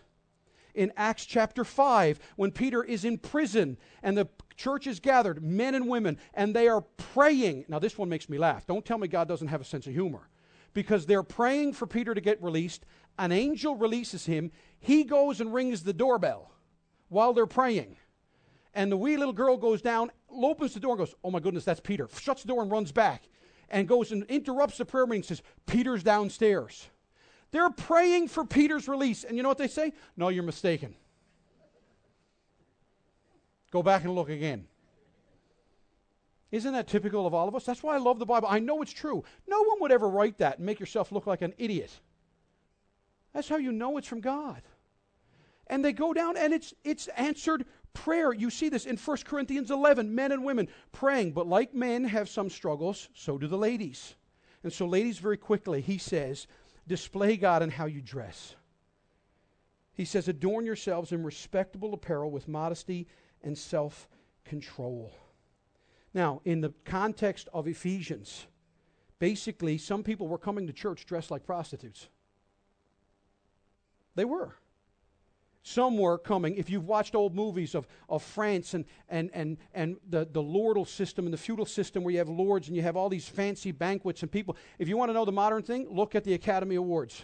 In Acts chapter 5, when Peter is in prison and the church is gathered, men and women, and they are praying. Now, this one makes me laugh. Don't tell me God doesn't have a sense of humor. Because they're praying for Peter to get released. An angel releases him. He goes and rings the doorbell while they're praying. And the wee little girl goes down, opens the door, and goes, Oh my goodness, that's Peter. Shuts the door and runs back and goes and interrupts the prayer meeting and says, Peter's downstairs. They're praying for Peter's release. And you know what they say? No, you're mistaken. Go back and look again. Isn't that typical of all of us? That's why I love the Bible. I know it's true. No one would ever write that and make yourself look like an idiot. That's how you know it's from God. And they go down and it's it's answered prayer. You see this in 1 Corinthians 11, men and women praying, but like men have some struggles, so do the ladies. And so ladies very quickly, he says, display God in how you dress. He says, adorn yourselves in respectable apparel with modesty and self-control. Now, in the context of Ephesians, basically, some people were coming to church dressed like prostitutes. They were. Some were coming. If you've watched old movies of, of France and, and, and, and the, the lordal system and the feudal system where you have lords and you have all these fancy banquets and people, if you want to know the modern thing, look at the Academy Awards.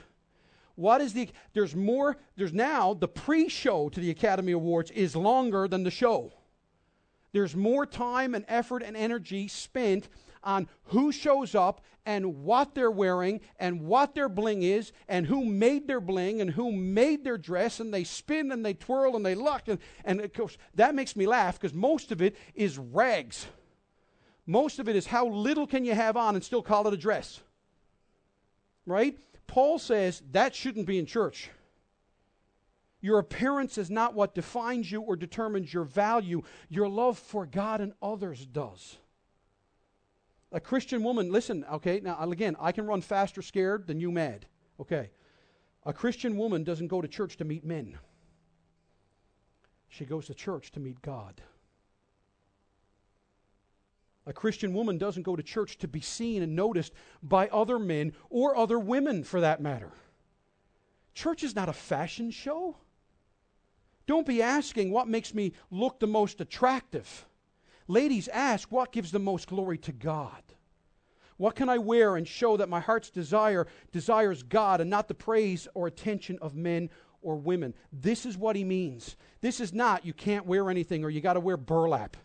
What is the, there's more, there's now, the pre show to the Academy Awards is longer than the show. There's more time and effort and energy spent on who shows up and what they're wearing and what their bling is and who made their bling and who made their dress and they spin and they twirl and they look and, and of course that makes me laugh because most of it is rags most of it is how little can you have on and still call it a dress right paul says that shouldn't be in church your appearance is not what defines you or determines your value. Your love for God and others does. A Christian woman, listen, okay, now again, I can run faster scared than you mad. Okay. A Christian woman doesn't go to church to meet men, she goes to church to meet God. A Christian woman doesn't go to church to be seen and noticed by other men or other women for that matter. Church is not a fashion show. Don't be asking what makes me look the most attractive. Ladies, ask what gives the most glory to God. What can I wear and show that my heart's desire desires God and not the praise or attention of men or women? This is what he means. This is not you can't wear anything or you got to wear burlap.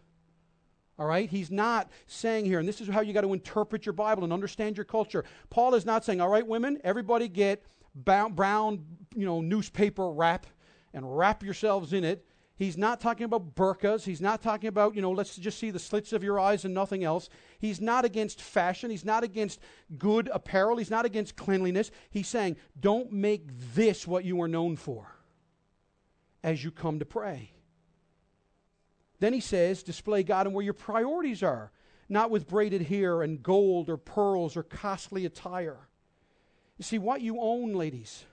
All right? He's not saying here, and this is how you got to interpret your Bible and understand your culture. Paul is not saying, all right, women, everybody get brown, you know, newspaper wrap and wrap yourselves in it. He's not talking about burqas. He's not talking about, you know, let's just see the slits of your eyes and nothing else. He's not against fashion. He's not against good apparel. He's not against cleanliness. He's saying, don't make this what you are known for as you come to pray. Then he says, display God and where your priorities are, not with braided hair and gold or pearls or costly attire. You see, what you own, ladies,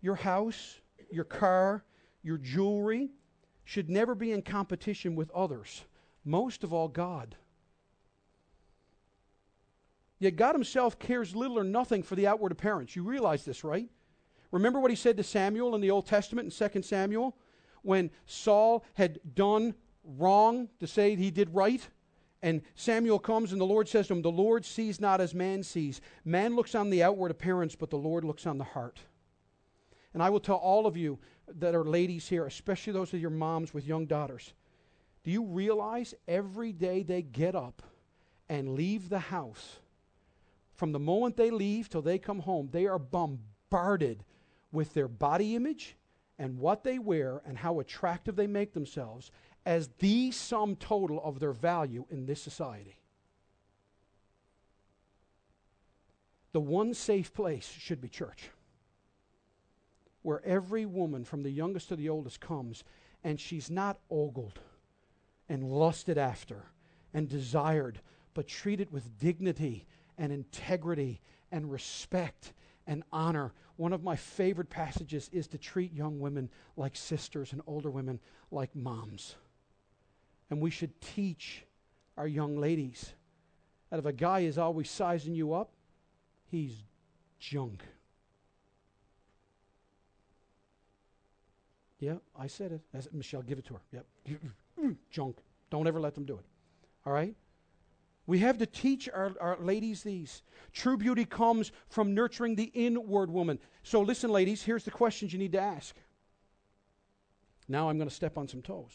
your house, your car, your jewelry should never be in competition with others, most of all God. Yet God Himself cares little or nothing for the outward appearance. You realize this, right? Remember what He said to Samuel in the Old Testament in 2 Samuel? When Saul had done wrong to say he did right? And Samuel comes and the Lord says to him, The Lord sees not as man sees. Man looks on the outward appearance, but the Lord looks on the heart. And I will tell all of you that are ladies here, especially those of your moms with young daughters, do you realize every day they get up and leave the house, from the moment they leave till they come home, they are bombarded with their body image and what they wear and how attractive they make themselves as the sum total of their value in this society. The one safe place should be church where every woman, from the youngest to the oldest, comes and she's not ogled and lusted after and desired, but treated with dignity and integrity and respect and honor. One of my favorite passages is to treat young women like sisters and older women like moms. And we should teach our young ladies that if a guy is always sizing you up, he's junk. Yeah, I said it. That's, Michelle, give it to her. Yep. Junk. Don't ever let them do it. All right? We have to teach our, our ladies these. True beauty comes from nurturing the inward woman. So, listen, ladies, here's the questions you need to ask. Now I'm going to step on some toes.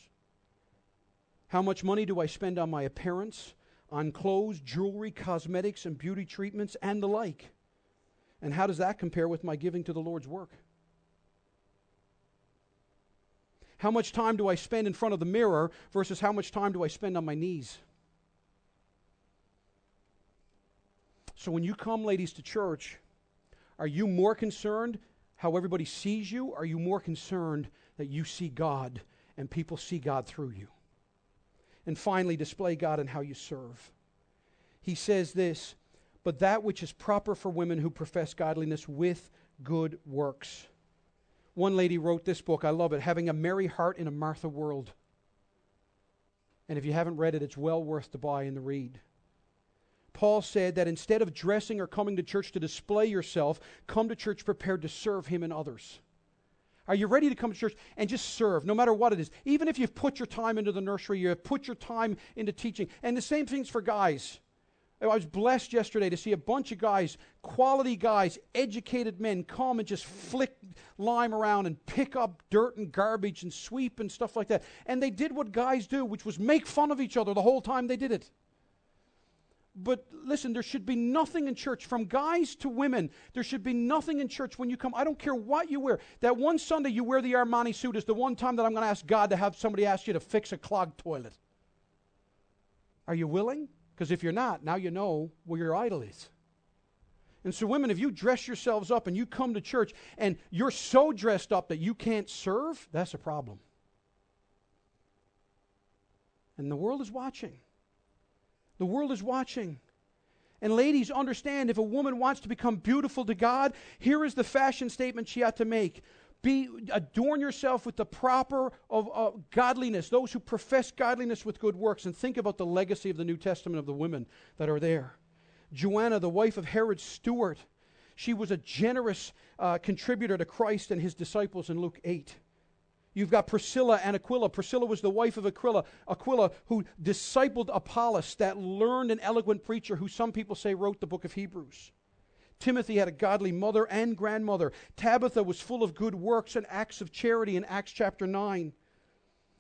How much money do I spend on my appearance, on clothes, jewelry, cosmetics, and beauty treatments, and the like? And how does that compare with my giving to the Lord's work? How much time do I spend in front of the mirror versus how much time do I spend on my knees? So when you come, ladies, to church, are you more concerned how everybody sees you? Are you more concerned that you see God and people see God through you? And finally, display God in how you serve. He says this, but that which is proper for women who profess godliness with good works. One lady wrote this book, I love it, Having a Mary Heart in a Martha World. And if you haven't read it, it's well worth the buy and the read. Paul said that instead of dressing or coming to church to display yourself, come to church prepared to serve him and others. Are you ready to come to church and just serve, no matter what it is? Even if you've put your time into the nursery, you have put your time into teaching. And the same thing's for guys. I was blessed yesterday to see a bunch of guys, quality guys, educated men, come and just flick lime around and pick up dirt and garbage and sweep and stuff like that. And they did what guys do, which was make fun of each other the whole time they did it. But listen, there should be nothing in church, from guys to women, there should be nothing in church when you come. I don't care what you wear. That one Sunday you wear the Armani suit is the one time that I'm going to ask God to have somebody ask you to fix a clogged toilet. Are you willing? Because if you're not, now you know where your idol is. And so, women, if you dress yourselves up and you come to church and you're so dressed up that you can't serve, that's a problem. And the world is watching. The world is watching. And ladies, understand if a woman wants to become beautiful to God, here is the fashion statement she ought to make. Be adorn yourself with the proper of uh, godliness, those who profess godliness with good works, and think about the legacy of the New Testament of the women that are there. Joanna, the wife of Herod's steward, she was a generous uh, contributor to Christ and his disciples in Luke 8. You've got Priscilla and Aquila. Priscilla was the wife of Aquila, Aquila who discipled Apollos, that learned and eloquent preacher who some people say wrote the book of Hebrews. Timothy had a godly mother and grandmother. Tabitha was full of good works and acts of charity in Acts chapter 9.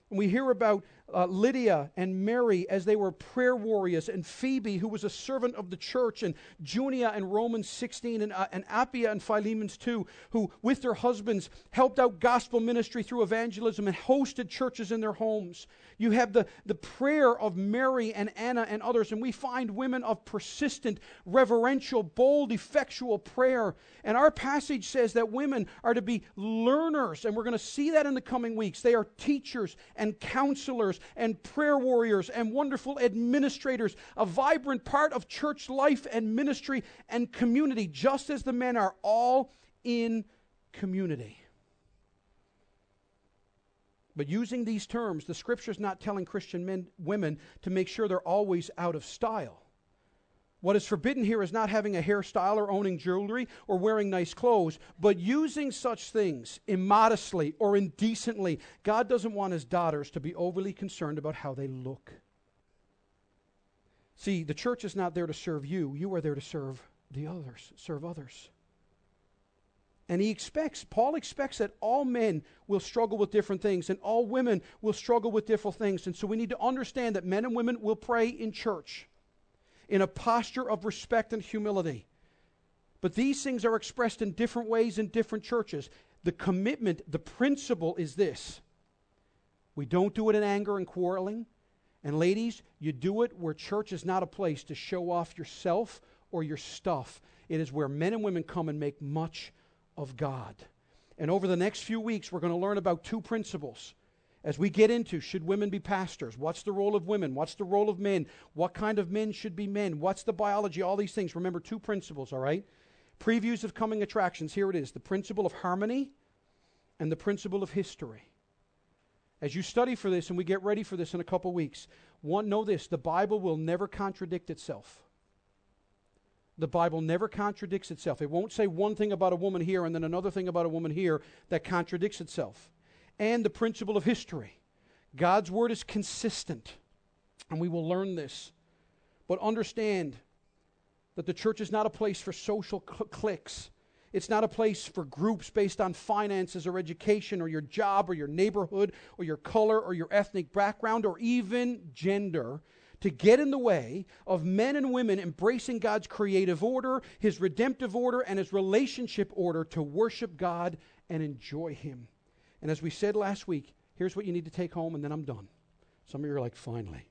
And we hear about uh, Lydia and Mary as they were prayer warriors, and Phoebe, who was a servant of the church, and Junia in Romans 16, and, uh, and Apphia and Philemons 2, who, with their husbands, helped out gospel ministry through evangelism and hosted churches in their homes. You have the, the prayer of Mary and Anna and others, and we find women of persistent, reverential, bold, effectual prayer. And our passage says that women are to be learners, and we're going to see that in the coming weeks. They are teachers and counselors and prayer warriors and wonderful administrators, a vibrant part of church life and ministry and community, just as the men are all in community. But using these terms, the scripture is not telling Christian men, women to make sure they're always out of style. What is forbidden here is not having a hairstyle or owning jewelry or wearing nice clothes, but using such things immodestly or indecently. God doesn't want his daughters to be overly concerned about how they look. See, the church is not there to serve you, you are there to serve the others, serve others. And he expects, Paul expects that all men will struggle with different things and all women will struggle with different things. And so we need to understand that men and women will pray in church in a posture of respect and humility. But these things are expressed in different ways in different churches. The commitment, the principle is this we don't do it in anger and quarreling. And ladies, you do it where church is not a place to show off yourself or your stuff. It is where men and women come and make much of God. And over the next few weeks, we're going to learn about two principles as we get into should women be pastors? What's the role of women? What's the role of men? What kind of men should be men? What's the biology? All these things. Remember two principles, all right? Previews of coming attractions. Here it is the principle of harmony and the principle of history. As you study for this and we get ready for this in a couple weeks, one, know this the Bible will never contradict itself. The Bible never contradicts itself. It won't say one thing about a woman here and then another thing about a woman here that contradicts itself and the principle of history. God's word is consistent, and we will learn this. But understand that the church is not a place for social cl- cliques. It's not a place for groups based on finances or education or your job or your neighborhood or your color or your ethnic background or even gender to get in the way of men and women embracing God's creative order, His redemptive order, and His relationship order to worship God and enjoy Him. And as we said last week, here's what you need to take home, and then I'm done. Some of you are like, finally.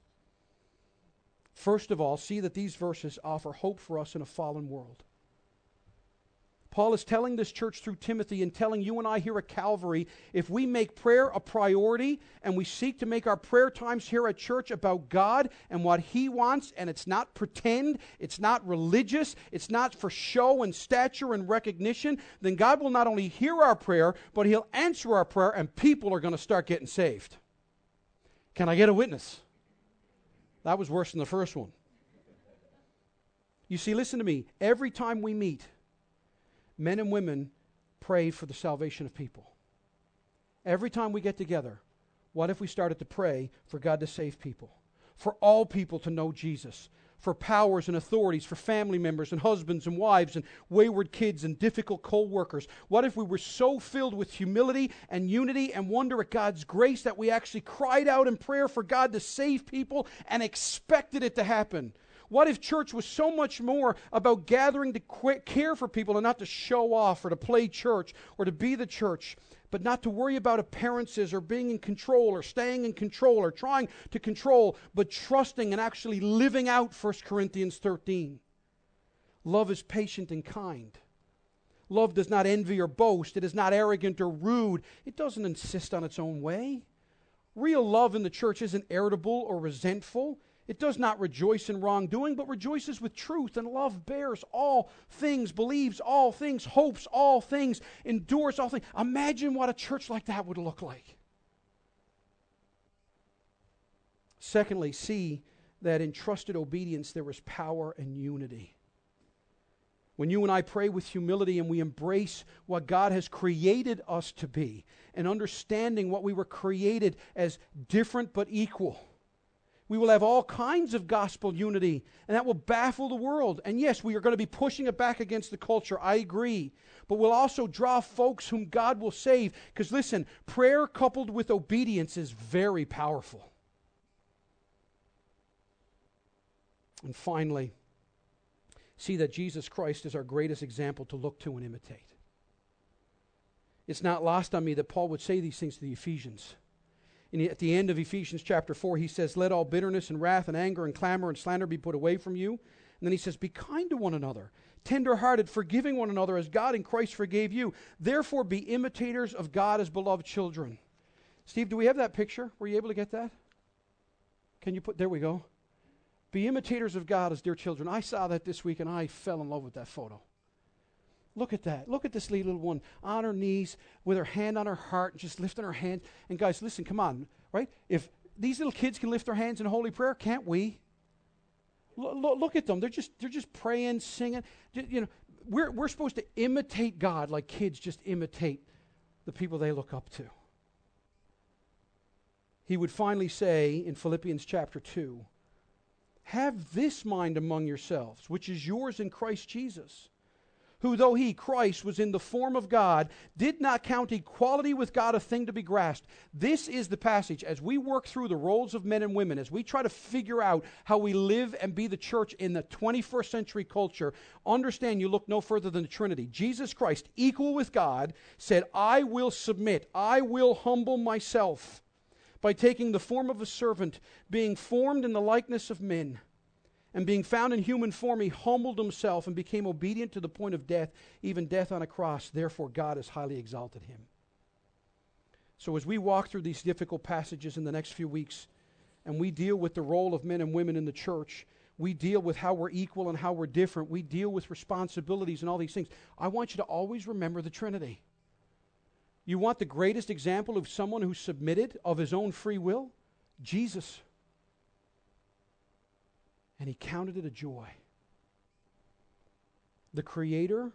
First of all, see that these verses offer hope for us in a fallen world. Paul is telling this church through Timothy and telling you and I here at Calvary if we make prayer a priority and we seek to make our prayer times here at church about God and what He wants, and it's not pretend, it's not religious, it's not for show and stature and recognition, then God will not only hear our prayer, but He'll answer our prayer and people are going to start getting saved. Can I get a witness? That was worse than the first one. You see, listen to me. Every time we meet, men and women pray for the salvation of people. Every time we get together, what if we started to pray for God to save people? For all people to know Jesus, for powers and authorities, for family members and husbands and wives and wayward kids and difficult co workers? What if we were so filled with humility and unity and wonder at God's grace that we actually cried out in prayer for God to save people and expected it to happen? What if church was so much more about gathering to care for people and not to show off or to play church or to be the church? but not to worry about appearances or being in control or staying in control or trying to control, but trusting and actually living out 1 Corinthians 13. Love is patient and kind. Love does not envy or boast. It is not arrogant or rude. It doesn't insist on its own way. Real love in the church isn't irritable or resentful. It does not rejoice in wrongdoing, but rejoices with truth, and love bears all things, believes all things, hopes all things, endures all things. Imagine what a church like that would look like. Secondly, see that in trusted obedience there is power and unity. When you and I pray with humility and we embrace what God has created us to be, and understanding what we were created as different but equal we will have all kinds of gospel unity, and that will baffle the world. And yes, we are going to be pushing it back against the culture. I agree. But we'll also draw folks whom God will save. Because listen, prayer coupled with obedience is very powerful. And finally, see that Jesus Christ is our greatest example to look to and imitate. It's not lost on me that Paul would say these things to the Ephesians at the end of Ephesians chapter 4, he says, Let all bitterness and wrath and anger and clamor and slander be put away from you. And then he says, Be kind to one another, tenderhearted, forgiving one another as God in Christ forgave you. Therefore, be imitators of God as beloved children. Steve, do we have that picture? Were you able to get that? Can you put, there we go. Be imitators of God as dear children. I saw that this week and I fell in love with that photo. Look at that. Look at this little one on her knees with her hand on her heart, just lifting her hand. And guys, listen, come on, right? If these little kids can lift their hands in holy prayer, can't we? L- look at them. They're just they're just praying, singing. You know, we're we're supposed to imitate God like kids just imitate the people they look up to. He would finally say in Philippians chapter 2, have this mind among yourselves, which is yours in Christ Jesus who, though he, Christ, was in the form of God, did not count equality with God a thing to be grasped. This is the passage as we work through the roles of men and women, as we try to figure out how we live and be the church in the 21st century culture. Understand you look no further than the Trinity. Jesus Christ, equal with God, said, I will submit, I will humble myself by taking the form of a servant, being formed in the likeness of men and being found in human form, he humbled himself and became obedient to the point of death, even death on a cross. Therefore, God has highly exalted him. So, as we walk through these difficult passages in the next few weeks, and we deal with the role of men and women in the church, we deal with how we're equal and how we're different, we deal with responsibilities and all these things. I want you to always remember the Trinity. You want the greatest example of someone who submitted of his own free will? Jesus and he counted it a joy. The Creator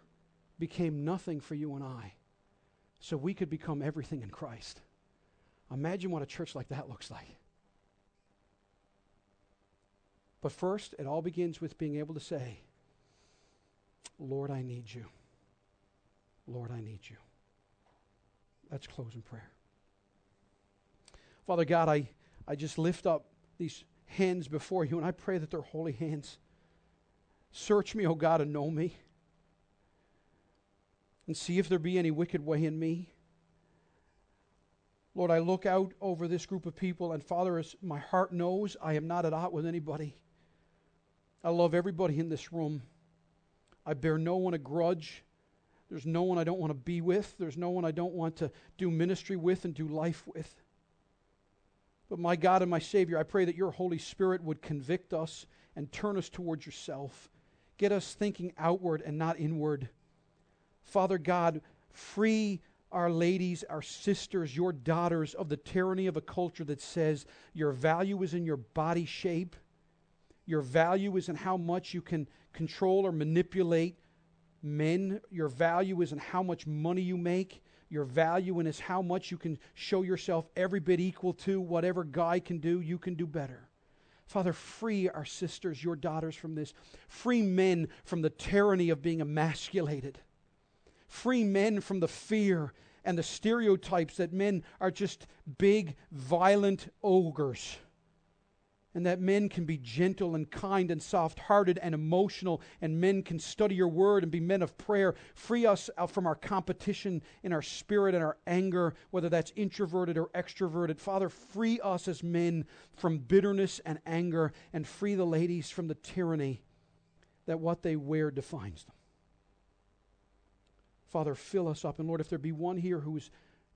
became nothing for you and I so we could become everything in Christ. Imagine what a church like that looks like. But first, it all begins with being able to say, Lord, I need you. Lord, I need you. Let's close in prayer. Father God, I, I just lift up these hands before you, and I pray that they're holy hands. Search me, O God, and know me. And see if there be any wicked way in me. Lord, I look out over this group of people, and Father, as my heart knows, I am not at odds with anybody. I love everybody in this room. I bear no one a grudge. There's no one I don't want to be with. There's no one I don't want to do ministry with and do life with. But my God and my Savior, I pray that your Holy Spirit would convict us and turn us towards yourself. Get us thinking outward and not inward. Father God, free our ladies, our sisters, your daughters of the tyranny of a culture that says your value is in your body shape, your value is in how much you can control or manipulate men, your value is in how much money you make, your value in is how much you can show yourself every bit equal to whatever guy can do, you can do better. Father, free our sisters, your daughters, from this. Free men from the tyranny of being emasculated. Free men from the fear and the stereotypes that men are just big, violent ogres and that men can be gentle and kind and soft hearted and emotional, and men can study your word and be men of prayer. Free us uh, from our competition in our spirit and our anger, whether that's introverted or extroverted. Father, free us as men from bitterness and anger, and free the ladies from the tyranny that what they wear defines them. Father, fill us up. And Lord, if there be one here who is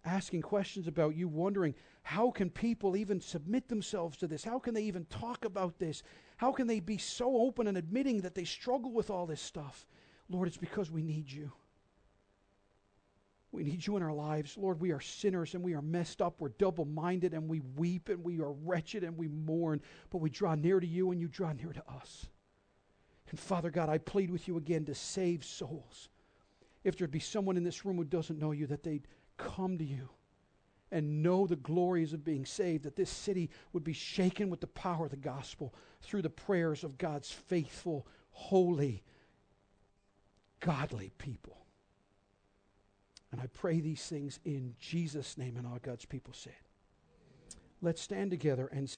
asking questions about you, wondering how can people even submit themselves to this? How can they even talk about this? How can they be so open and admitting that they struggle with all this stuff? Lord, it's because we need you. We need you in our lives. Lord, we are sinners and we are messed up. We're double minded and we weep and we are wretched and we mourn, but we draw near to you and you draw near to us. And Father God, I plead with you again to save souls. If there'd be someone in this room who doesn't know you, that they'd come to you and know the glories of being saved, that this city would be shaken with the power of the gospel through the prayers of God's faithful, holy, godly people. And I pray these things in Jesus' name, and all God's people said. Let's stand together and